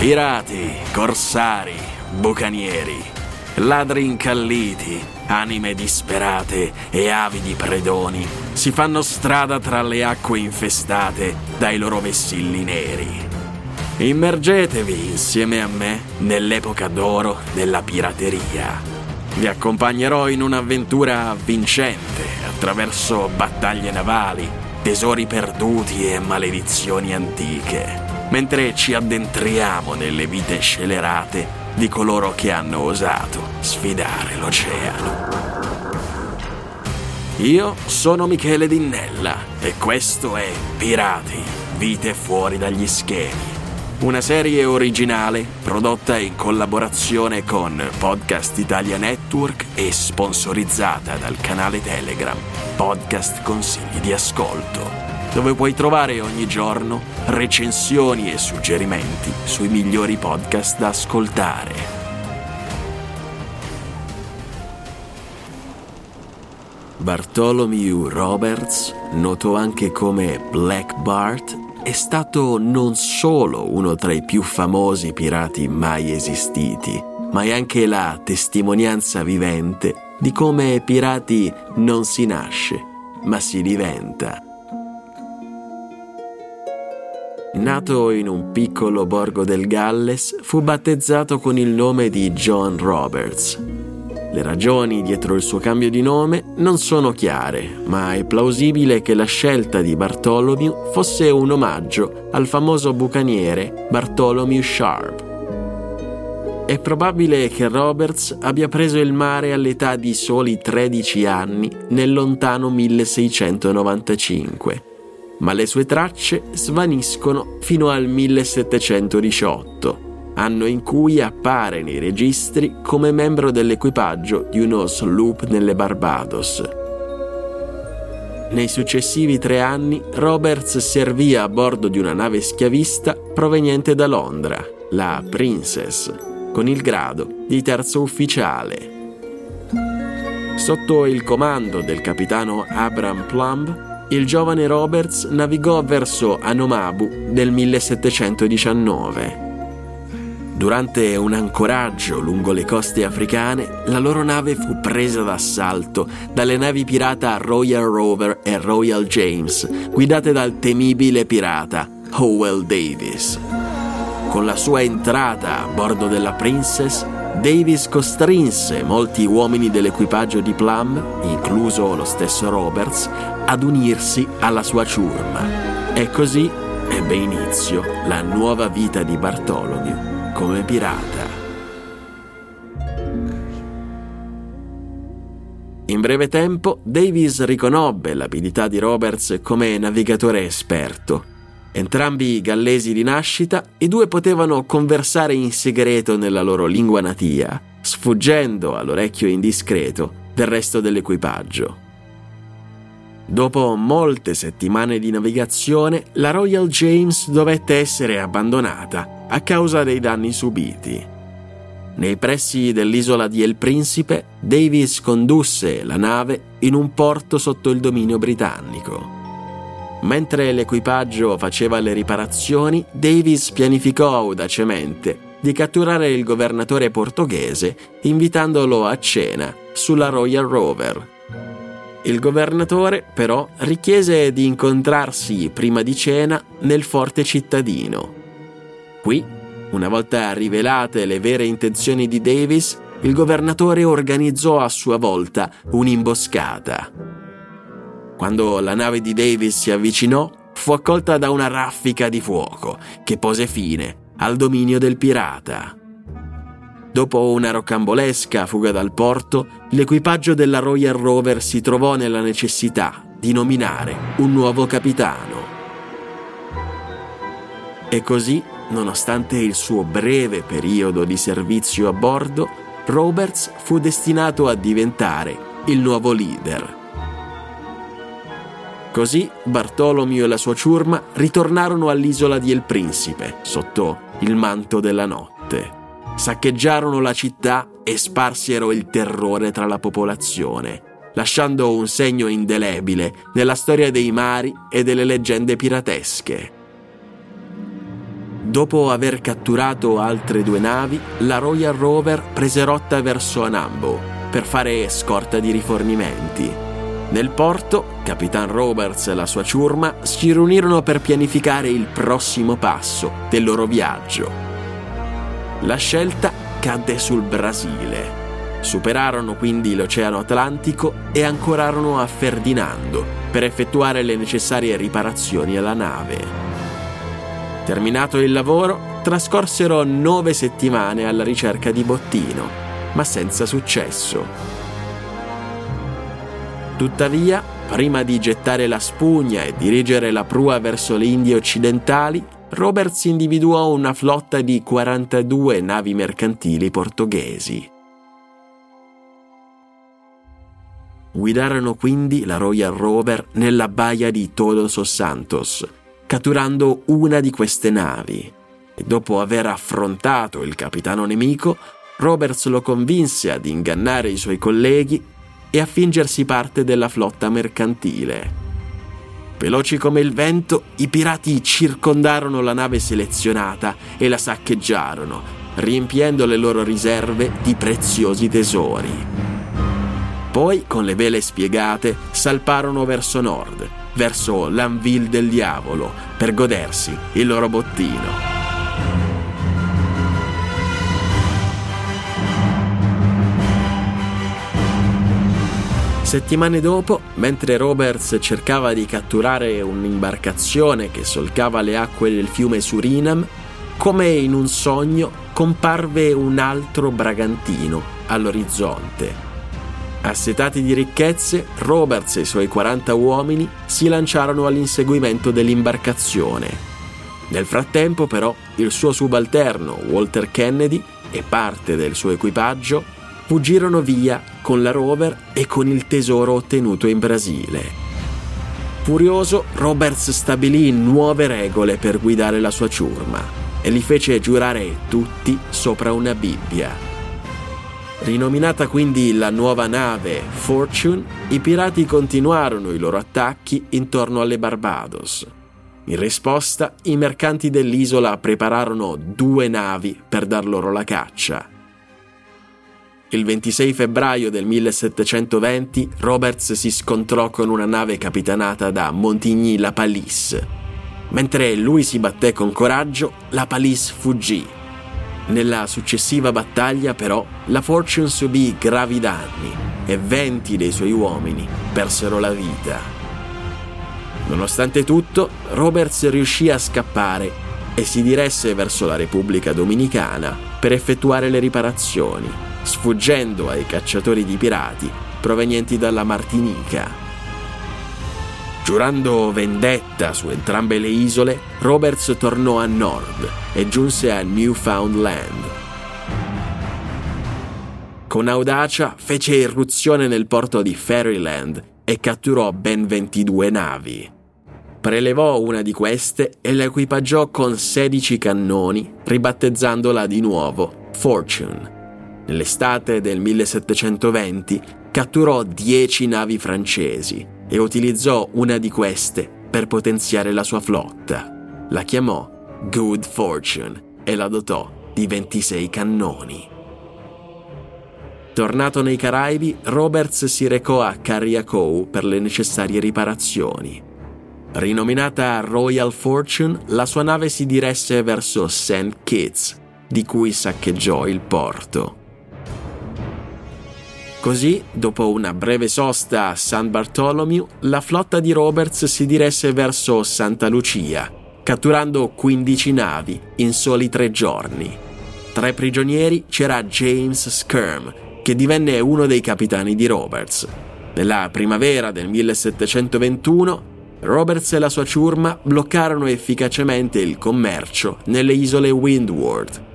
Pirati, corsari, bucanieri, ladri incalliti, anime disperate e avidi predoni si fanno strada tra le acque infestate dai loro vessilli neri. Immergetevi insieme a me nell'epoca d'oro della pirateria. Vi accompagnerò in un'avventura vincente attraverso battaglie navali, tesori perduti e maledizioni antiche, mentre ci addentriamo nelle vite scelerate di coloro che hanno osato sfidare l'oceano. Io sono Michele Dinnella e questo è Pirati, vite fuori dagli schemi. Una serie originale prodotta in collaborazione con Podcast Italia Network e sponsorizzata dal canale Telegram Podcast Consigli di Ascolto dove puoi trovare ogni giorno recensioni e suggerimenti sui migliori podcast da ascoltare. Bartholomew Roberts, noto anche come Black Bart, è stato non solo uno tra i più famosi pirati mai esistiti, ma è anche la testimonianza vivente di come pirati non si nasce, ma si diventa. Nato in un piccolo borgo del Galles, fu battezzato con il nome di John Roberts. Le ragioni dietro il suo cambio di nome non sono chiare, ma è plausibile che la scelta di Bartholomew fosse un omaggio al famoso bucaniere Bartholomew Sharp. È probabile che Roberts abbia preso il mare all'età di soli 13 anni nel lontano 1695 ma le sue tracce svaniscono fino al 1718, anno in cui appare nei registri come membro dell'equipaggio di uno sloop nelle Barbados. Nei successivi tre anni Roberts servì a bordo di una nave schiavista proveniente da Londra, la Princess, con il grado di terzo ufficiale. Sotto il comando del capitano Abram Plumb, il giovane Roberts navigò verso Anomabu nel 1719. Durante un ancoraggio lungo le coste africane, la loro nave fu presa d'assalto dalle navi pirata Royal Rover e Royal James, guidate dal temibile pirata Howell Davis. Con la sua entrata a bordo della Princess, Davis costrinse molti uomini dell'equipaggio di Plum, incluso lo stesso Roberts, ad unirsi alla sua ciurma. E così ebbe inizio la nuova vita di Bartolomeo come pirata. In breve tempo, Davis riconobbe l'abilità di Roberts come navigatore esperto Entrambi gallesi di nascita, i due potevano conversare in segreto nella loro lingua natia, sfuggendo all'orecchio indiscreto del resto dell'equipaggio. Dopo molte settimane di navigazione, la Royal James dovette essere abbandonata a causa dei danni subiti. Nei pressi dell'isola di El Principe, Davis condusse la nave in un porto sotto il dominio britannico. Mentre l'equipaggio faceva le riparazioni, Davis pianificò audacemente di catturare il governatore portoghese invitandolo a cena sulla Royal Rover. Il governatore però richiese di incontrarsi prima di cena nel forte cittadino. Qui, una volta rivelate le vere intenzioni di Davis, il governatore organizzò a sua volta un'imboscata. Quando la nave di Davis si avvicinò, fu accolta da una raffica di fuoco che pose fine al dominio del pirata. Dopo una rocambolesca fuga dal porto, l'equipaggio della Royal Rover si trovò nella necessità di nominare un nuovo capitano. E così, nonostante il suo breve periodo di servizio a bordo, Roberts fu destinato a diventare il nuovo leader. Così Bartolomeo e la sua ciurma ritornarono all'isola di El Principe, sotto il manto della notte. Saccheggiarono la città e sparsero il terrore tra la popolazione, lasciando un segno indelebile nella storia dei mari e delle leggende piratesche. Dopo aver catturato altre due navi, la Royal Rover prese rotta verso Anambo per fare scorta di rifornimenti. Nel porto, Capitan Roberts e la sua ciurma si riunirono per pianificare il prossimo passo del loro viaggio. La scelta cadde sul Brasile. Superarono quindi l'Oceano Atlantico e ancorarono a Ferdinando per effettuare le necessarie riparazioni alla nave. Terminato il lavoro, trascorsero nove settimane alla ricerca di Bottino, ma senza successo. Tuttavia, prima di gettare la spugna e dirigere la prua verso le Indie occidentali, Roberts individuò una flotta di 42 navi mercantili portoghesi. Guidarono quindi la Royal Rover nella baia di Todos os Santos, catturando una di queste navi. E dopo aver affrontato il capitano nemico, Roberts lo convinse ad ingannare i suoi colleghi e a fingersi parte della flotta mercantile. Veloci come il vento, i pirati circondarono la nave selezionata e la saccheggiarono, riempiendo le loro riserve di preziosi tesori. Poi, con le vele spiegate, salparono verso nord, verso l'Anvil del Diavolo, per godersi il loro bottino. Settimane dopo, mentre Roberts cercava di catturare un'imbarcazione che solcava le acque del fiume Surinam, come in un sogno comparve un altro bragantino all'orizzonte. Assetati di ricchezze, Roberts e i suoi 40 uomini si lanciarono all'inseguimento dell'imbarcazione. Nel frattempo, però, il suo subalterno, Walter Kennedy, e parte del suo equipaggio fuggirono via con la rover e con il tesoro ottenuto in Brasile. Furioso, Roberts stabilì nuove regole per guidare la sua ciurma e li fece giurare tutti sopra una Bibbia. Rinominata quindi la nuova nave Fortune, i pirati continuarono i loro attacchi intorno alle Barbados. In risposta, i mercanti dell'isola prepararono due navi per dar loro la caccia. Il 26 febbraio del 1720 Roberts si scontrò con una nave capitanata da Montigny-La Palisse. Mentre lui si batté con coraggio, la Palisse fuggì nella successiva battaglia, però, la Fortune subì gravi danni e 20 dei suoi uomini persero la vita. Nonostante tutto, Roberts riuscì a scappare e si diresse verso la Repubblica Dominicana per effettuare le riparazioni, sfuggendo ai cacciatori di pirati provenienti dalla Martinica. Giurando vendetta su entrambe le isole, Roberts tornò a nord e giunse a Newfoundland. Con audacia fece irruzione nel porto di Fairyland e catturò ben 22 navi. Prelevò una di queste e la equipaggiò con 16 cannoni, ribattezzandola di nuovo Fortune. Nell'estate del 1720 catturò 10 navi francesi e utilizzò una di queste per potenziare la sua flotta. La chiamò Good Fortune e la dotò di 26 cannoni. Tornato nei Caraibi, Roberts si recò a Carriacou per le necessarie riparazioni. Rinominata Royal Fortune, la sua nave si diresse verso St. Kitts, di cui saccheggiò il porto. Così, dopo una breve sosta a San Bartolomeo, la flotta di Roberts si diresse verso Santa Lucia, catturando 15 navi in soli tre giorni. Tra i prigionieri c'era James Skirm, che divenne uno dei capitani di Roberts. Nella primavera del 1721, Roberts e la sua ciurma bloccarono efficacemente il commercio nelle isole Windward,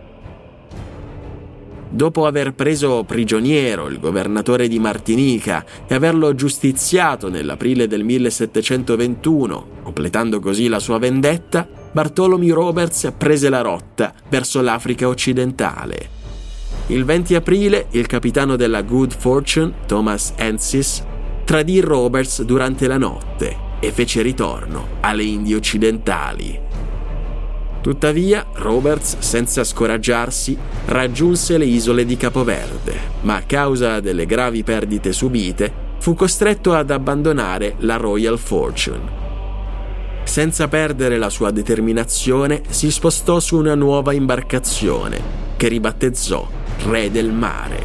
dopo aver preso prigioniero il governatore di Martinica e averlo giustiziato nell'aprile del 1721, completando così la sua vendetta, Bartholomew Roberts prese la rotta verso l'Africa occidentale. Il 20 aprile il capitano della Good Fortune, Thomas Ensis, tradì Roberts durante la notte e fece ritorno alle Indie occidentali. Tuttavia, Roberts, senza scoraggiarsi, raggiunse le isole di Capoverde, ma a causa delle gravi perdite subite, fu costretto ad abbandonare la Royal Fortune. Senza perdere la sua determinazione, si spostò su una nuova imbarcazione, che ribattezzò Re del Mare.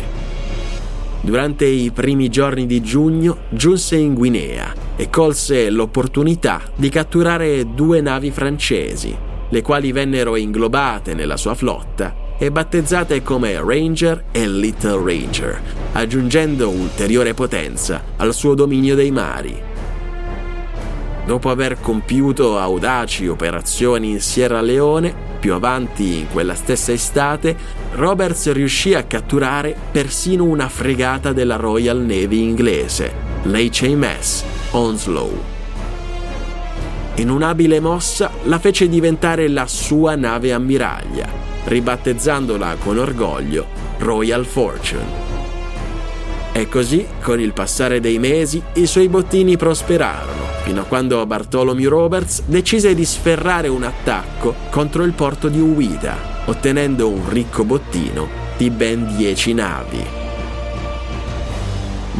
Durante i primi giorni di giugno giunse in Guinea e colse l'opportunità di catturare due navi francesi, le quali vennero inglobate nella sua flotta e battezzate come Ranger e Little Ranger, aggiungendo ulteriore potenza al suo dominio dei mari. Dopo aver compiuto audaci operazioni in Sierra Leone, più avanti in quella stessa estate, Roberts riuscì a catturare persino una fregata della Royal Navy inglese, l'HMS Onslow in un'abile mossa la fece diventare la sua nave ammiraglia, ribattezzandola con orgoglio Royal Fortune. E così, con il passare dei mesi, i suoi bottini prosperarono, fino a quando Bartholomew Roberts decise di sferrare un attacco contro il porto di Uwida, ottenendo un ricco bottino di ben dieci navi.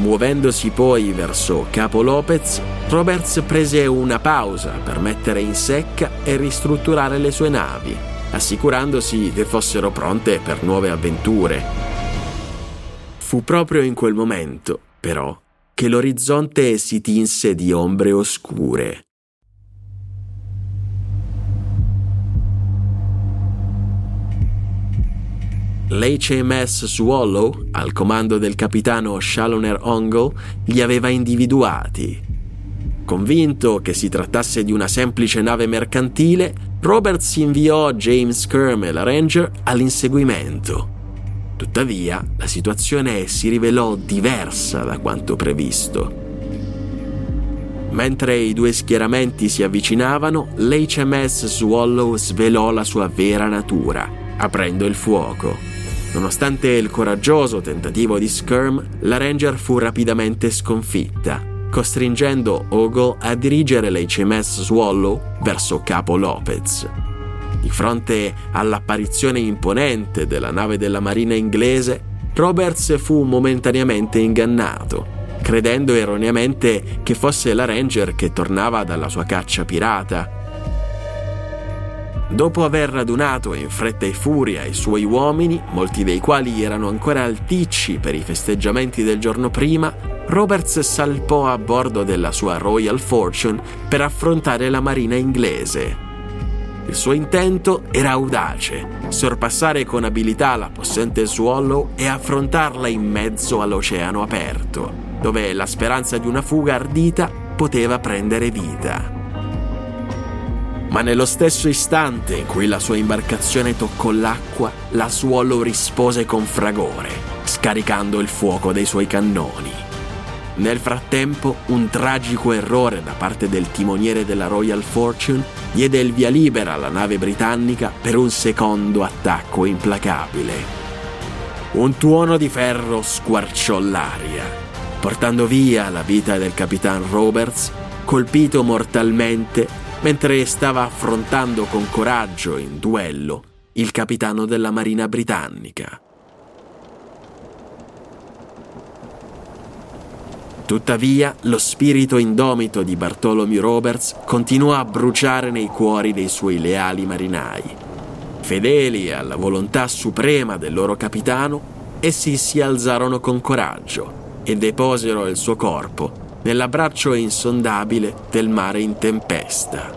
Muovendosi poi verso Capo Lopez, Roberts prese una pausa per mettere in secca e ristrutturare le sue navi, assicurandosi che fossero pronte per nuove avventure. Fu proprio in quel momento, però, che l'orizzonte si tinse di ombre oscure. L'HMS Swallow, al comando del capitano Chaloner Ongle, li aveva individuati. Convinto che si trattasse di una semplice nave mercantile, Roberts inviò James Kerm e la Ranger all'inseguimento. Tuttavia, la situazione si rivelò diversa da quanto previsto. Mentre i due schieramenti si avvicinavano, l'HMS Swallow svelò la sua vera natura, aprendo il fuoco. Nonostante il coraggioso tentativo di Skirm, la Ranger fu rapidamente sconfitta, costringendo Ogle a dirigere l'HMS Swallow verso Capo Lopez. Di fronte all'apparizione imponente della nave della marina inglese, Roberts fu momentaneamente ingannato, credendo erroneamente che fosse la Ranger che tornava dalla sua caccia pirata Dopo aver radunato in fretta e furia i suoi uomini, molti dei quali erano ancora alticci per i festeggiamenti del giorno prima, Roberts salpò a bordo della sua Royal Fortune per affrontare la marina inglese. Il suo intento era audace, sorpassare con abilità la possente Swallow e affrontarla in mezzo all'oceano aperto, dove la speranza di una fuga ardita poteva prendere vita. Ma nello stesso istante in cui la sua imbarcazione toccò l'acqua, la Swallow rispose con fragore, scaricando il fuoco dei suoi cannoni. Nel frattempo, un tragico errore da parte del timoniere della Royal Fortune diede il via libera alla nave britannica per un secondo attacco implacabile. Un tuono di ferro squarciò l'aria, portando via la vita del capitan Roberts, colpito mortalmente mentre stava affrontando con coraggio in duello il capitano della Marina britannica. Tuttavia, lo spirito indomito di Bartholomew Roberts continuò a bruciare nei cuori dei suoi leali marinai. Fedeli alla volontà suprema del loro capitano, essi si alzarono con coraggio e deposero il suo corpo nell'abbraccio insondabile del mare in tempesta.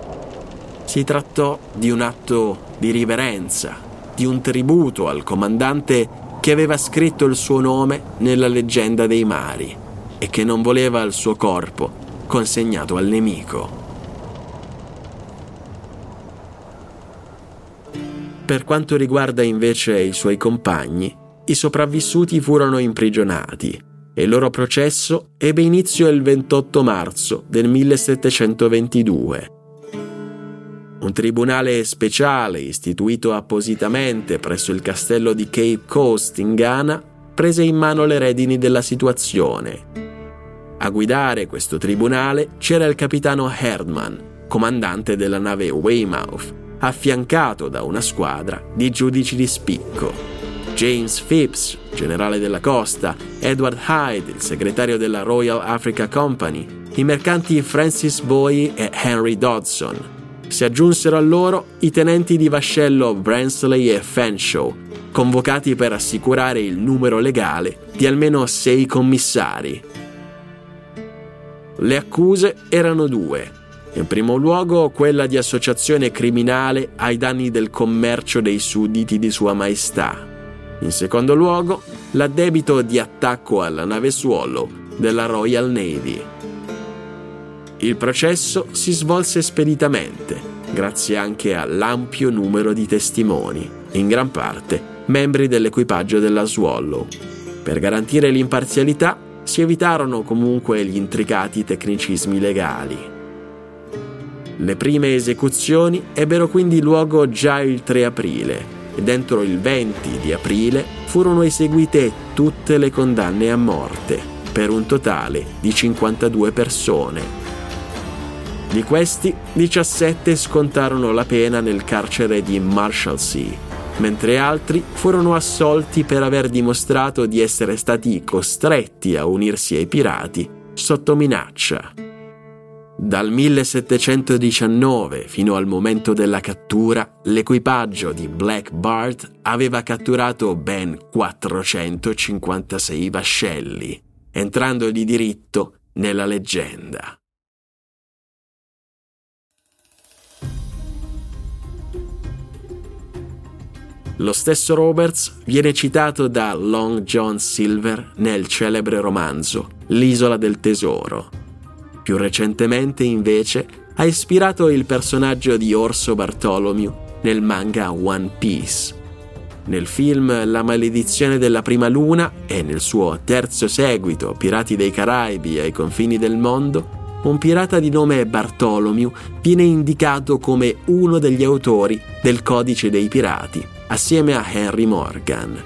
Si trattò di un atto di riverenza, di un tributo al comandante che aveva scritto il suo nome nella leggenda dei mari e che non voleva il suo corpo consegnato al nemico. Per quanto riguarda invece i suoi compagni, i sopravvissuti furono imprigionati e il loro processo ebbe inizio il 28 marzo del 1722. Un tribunale speciale istituito appositamente presso il castello di Cape Coast in Ghana prese in mano le redini della situazione. A guidare questo tribunale c'era il capitano Herdman, comandante della nave Weymouth, affiancato da una squadra di giudici di spicco. James Phipps, generale della costa, Edward Hyde, il segretario della Royal Africa Company, i mercanti Francis Bowie e Henry Dodson. Si aggiunsero a loro i tenenti di vascello Bransley e Fanshaw, convocati per assicurare il numero legale di almeno sei commissari. Le accuse erano due. In primo luogo quella di associazione criminale ai danni del commercio dei sudditi di Sua Maestà. In secondo luogo l'addebito di attacco alla nave Swallow della Royal Navy. Il processo si svolse speditamente, grazie anche all'ampio numero di testimoni, in gran parte membri dell'equipaggio della Swallow. Per garantire l'imparzialità si evitarono comunque gli intricati tecnicismi legali. Le prime esecuzioni ebbero quindi luogo già il 3 aprile e dentro il 20 di aprile furono eseguite tutte le condanne a morte, per un totale di 52 persone. Di questi, 17 scontarono la pena nel carcere di Marshalsea mentre altri furono assolti per aver dimostrato di essere stati costretti a unirsi ai pirati sotto minaccia. Dal 1719 fino al momento della cattura, l'equipaggio di Black Bart aveva catturato ben 456 vascelli, entrando di diritto nella leggenda. Lo stesso Roberts viene citato da Long John Silver nel celebre romanzo L'isola del tesoro. Più recentemente, invece, ha ispirato il personaggio di Orso Bartholomew nel manga One Piece. Nel film La maledizione della prima luna e nel suo terzo seguito Pirati dei Caraibi ai confini del mondo, un pirata di nome Bartholomew viene indicato come uno degli autori del Codice dei Pirati assieme a Henry Morgan.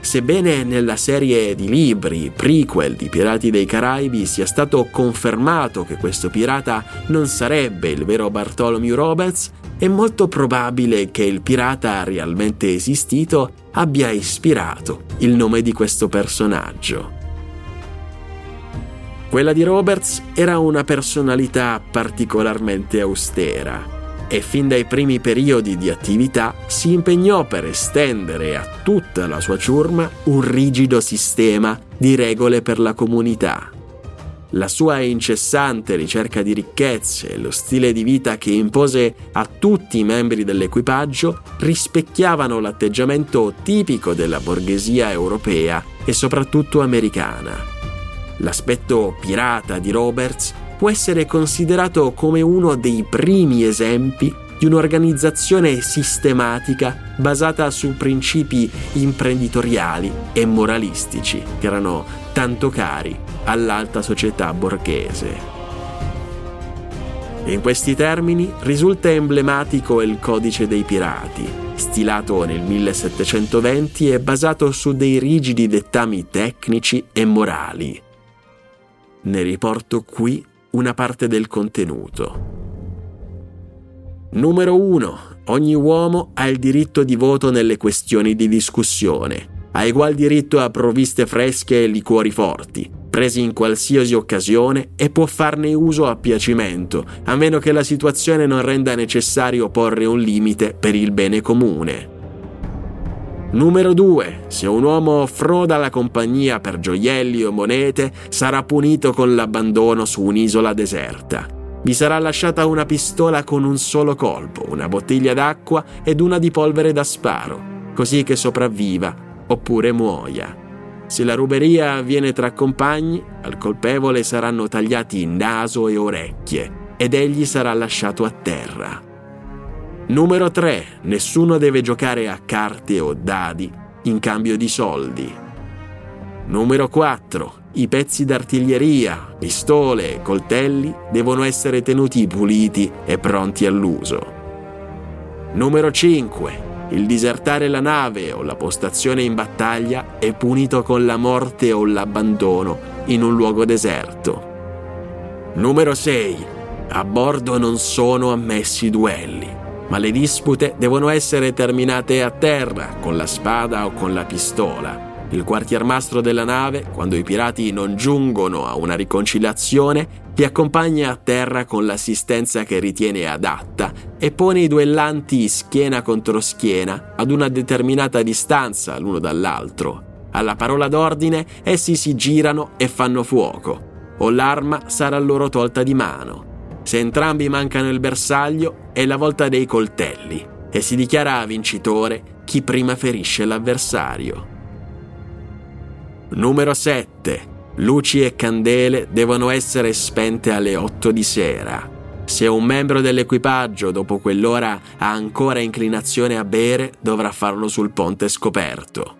Sebbene nella serie di libri prequel di Pirati dei Caraibi sia stato confermato che questo pirata non sarebbe il vero Bartholomew Roberts, è molto probabile che il pirata realmente esistito abbia ispirato il nome di questo personaggio. Quella di Roberts era una personalità particolarmente austera e fin dai primi periodi di attività si impegnò per estendere a tutta la sua ciurma un rigido sistema di regole per la comunità. La sua incessante ricerca di ricchezze e lo stile di vita che impose a tutti i membri dell'equipaggio rispecchiavano l'atteggiamento tipico della borghesia europea e soprattutto americana. L'aspetto pirata di Roberts può essere considerato come uno dei primi esempi di un'organizzazione sistematica basata su principi imprenditoriali e moralistici che erano tanto cari all'alta società borghese. In questi termini risulta emblematico il Codice dei Pirati, stilato nel 1720 e basato su dei rigidi dettami tecnici e morali. Ne riporto qui una parte del contenuto. Numero 1. Ogni uomo ha il diritto di voto nelle questioni di discussione. Ha ugual diritto a provviste fresche e liquori forti, presi in qualsiasi occasione e può farne uso a piacimento, a meno che la situazione non renda necessario porre un limite per il bene comune. Numero 2. Se un uomo froda la compagnia per gioielli o monete, sarà punito con l'abbandono su un'isola deserta. Vi sarà lasciata una pistola con un solo colpo, una bottiglia d'acqua ed una di polvere da sparo, così che sopravviva oppure muoia. Se la ruberia avviene tra compagni, al colpevole saranno tagliati naso e orecchie ed egli sarà lasciato a terra. Numero 3. Nessuno deve giocare a carte o dadi in cambio di soldi. Numero 4. I pezzi d'artiglieria, pistole e coltelli devono essere tenuti puliti e pronti all'uso. Numero 5. Il disertare la nave o la postazione in battaglia è punito con la morte o l'abbandono in un luogo deserto. Numero 6. A bordo non sono ammessi duelli ma le dispute devono essere terminate a terra, con la spada o con la pistola. Il quartiermastro della nave, quando i pirati non giungono a una riconciliazione, ti accompagna a terra con l'assistenza che ritiene adatta e pone i duellanti schiena contro schiena ad una determinata distanza l'uno dall'altro. Alla parola d'ordine essi si girano e fanno fuoco, o l'arma sarà loro tolta di mano. Se entrambi mancano il bersaglio è la volta dei coltelli e si dichiara vincitore chi prima ferisce l'avversario. Numero 7. Luci e candele devono essere spente alle 8 di sera. Se un membro dell'equipaggio dopo quell'ora ha ancora inclinazione a bere, dovrà farlo sul ponte scoperto.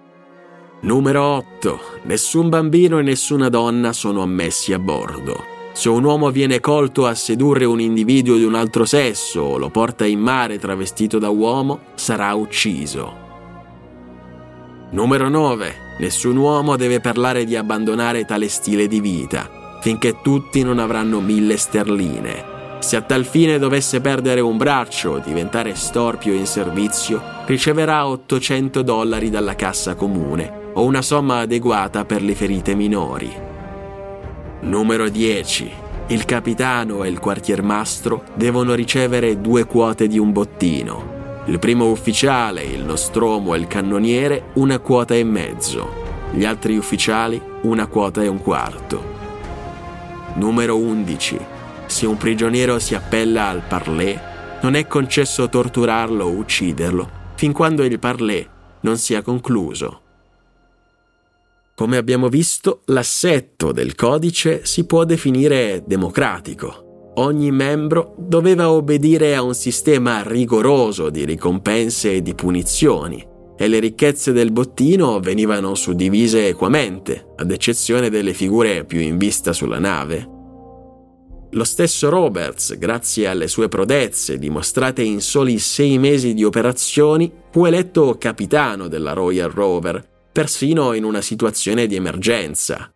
Numero 8. Nessun bambino e nessuna donna sono ammessi a bordo. Se un uomo viene colto a sedurre un individuo di un altro sesso o lo porta in mare travestito da uomo, sarà ucciso. Numero 9. Nessun uomo deve parlare di abbandonare tale stile di vita, finché tutti non avranno mille sterline. Se a tal fine dovesse perdere un braccio o diventare storpio in servizio, riceverà 800 dollari dalla cassa comune o una somma adeguata per le ferite minori. Numero 10. Il capitano e il quartiermastro devono ricevere due quote di un bottino, il primo ufficiale, il nostromo e il cannoniere una quota e mezzo. Gli altri ufficiali una quota e un quarto. Numero 11. Se un prigioniero si appella al parlé, non è concesso torturarlo o ucciderlo fin quando il parlé non sia concluso. Come abbiamo visto, l'assetto del codice si può definire democratico ogni membro doveva obbedire a un sistema rigoroso di ricompense e di punizioni e le ricchezze del bottino venivano suddivise equamente, ad eccezione delle figure più in vista sulla nave. Lo stesso Roberts, grazie alle sue prodezze dimostrate in soli sei mesi di operazioni, fu eletto capitano della Royal Rover, persino in una situazione di emergenza.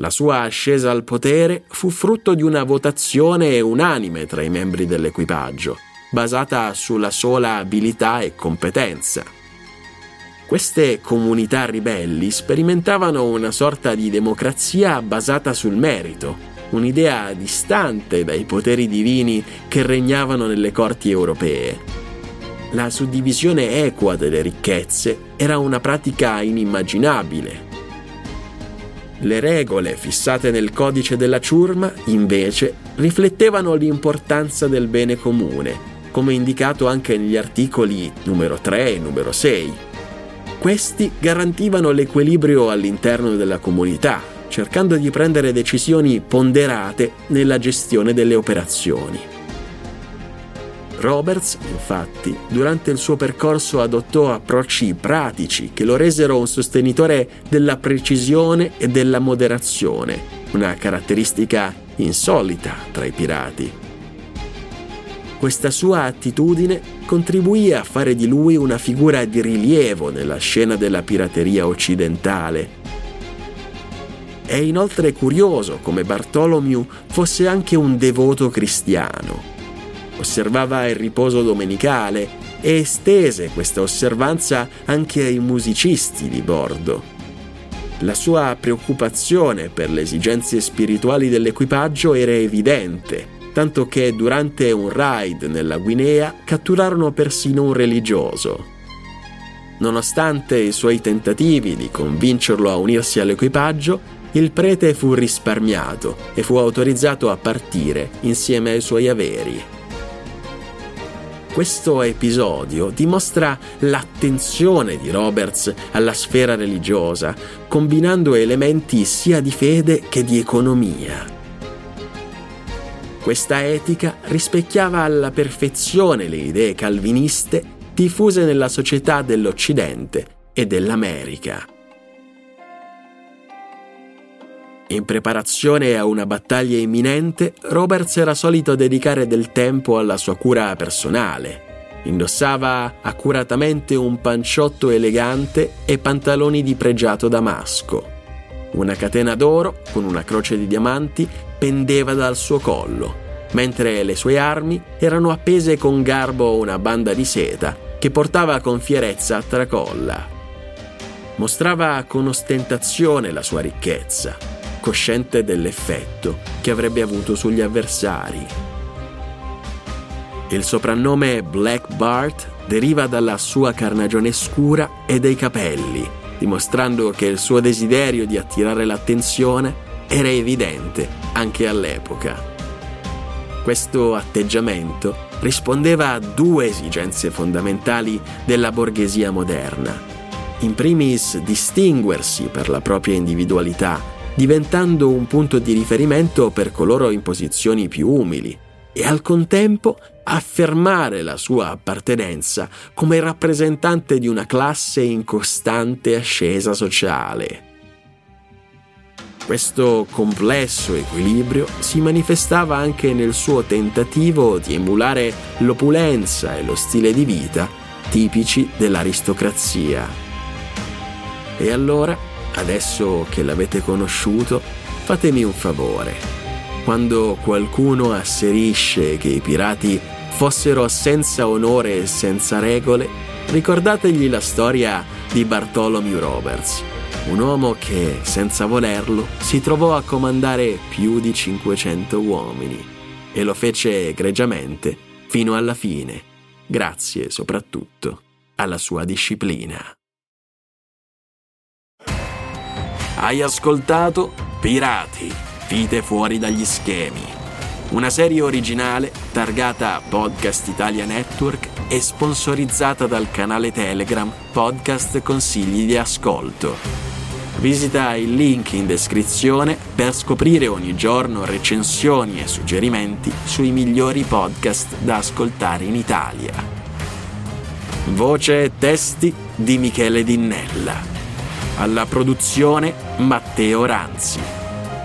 La sua ascesa al potere fu frutto di una votazione unanime tra i membri dell'equipaggio, basata sulla sola abilità e competenza. Queste comunità ribelli sperimentavano una sorta di democrazia basata sul merito, un'idea distante dai poteri divini che regnavano nelle corti europee. La suddivisione equa delle ricchezze era una pratica inimmaginabile le regole fissate nel codice della ciurma, invece, riflettevano l'importanza del bene comune, come indicato anche negli articoli numero 3 e numero 6. Questi garantivano l'equilibrio all'interno della comunità, cercando di prendere decisioni ponderate nella gestione delle operazioni. Roberts, infatti, durante il suo percorso adottò approcci pratici che lo resero un sostenitore della precisione e della moderazione, una caratteristica insolita tra i pirati. Questa sua attitudine contribuì a fare di lui una figura di rilievo nella scena della pirateria occidentale. È inoltre curioso come Bartholomew fosse anche un devoto cristiano osservava il riposo domenicale e estese questa osservanza anche ai musicisti di bordo. La sua preoccupazione per le esigenze spirituali dell'equipaggio era evidente, tanto che durante un raid nella Guinea catturarono persino un religioso. Nonostante i suoi tentativi di convincerlo a unirsi all'equipaggio, il prete fu risparmiato e fu autorizzato a partire insieme ai suoi averi. Questo episodio dimostra l'attenzione di Roberts alla sfera religiosa, combinando elementi sia di fede che di economia. Questa etica rispecchiava alla perfezione le idee calviniste diffuse nella società dell'Occidente e dell'America. In preparazione a una battaglia imminente, Roberts era solito dedicare del tempo alla sua cura personale. Indossava accuratamente un panciotto elegante e pantaloni di pregiato damasco. Una catena d'oro con una croce di diamanti pendeva dal suo collo. mentre le sue armi erano appese con garbo a una banda di seta che portava con fierezza a tracolla. Mostrava con ostentazione la sua ricchezza, cosciente dell'effetto che avrebbe avuto sugli avversari. Il soprannome Black Bart deriva dalla sua carnagione scura e dai capelli, dimostrando che il suo desiderio di attirare l'attenzione era evidente anche all'epoca. Questo atteggiamento rispondeva a due esigenze fondamentali della borghesia moderna. In primis distinguersi per la propria individualità, diventando un punto di riferimento per coloro in posizioni più umili, e al contempo affermare la sua appartenenza come rappresentante di una classe in costante ascesa sociale. Questo complesso equilibrio si manifestava anche nel suo tentativo di emulare l'opulenza e lo stile di vita tipici dell'aristocrazia. E allora, adesso che l'avete conosciuto, fatemi un favore. Quando qualcuno asserisce che i pirati fossero senza onore e senza regole, ricordategli la storia di Bartholomew Roberts un uomo che, senza volerlo, si trovò a comandare più di 500 uomini e lo fece egregiamente fino alla fine, grazie soprattutto alla sua disciplina. Hai ascoltato Pirati, vite fuori dagli schemi, una serie originale targata Podcast Italia Network e sponsorizzata dal canale Telegram Podcast Consigli di Ascolto. Visita il link in descrizione per scoprire ogni giorno recensioni e suggerimenti sui migliori podcast da ascoltare in Italia. Voce e testi di Michele Dinnella. Alla produzione Matteo Ranzi.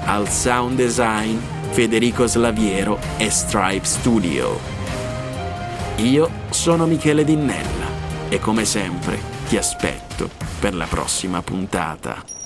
Al sound design Federico Slaviero e Stripe Studio. Io sono Michele Dinnella e come sempre ti aspetto per la prossima puntata.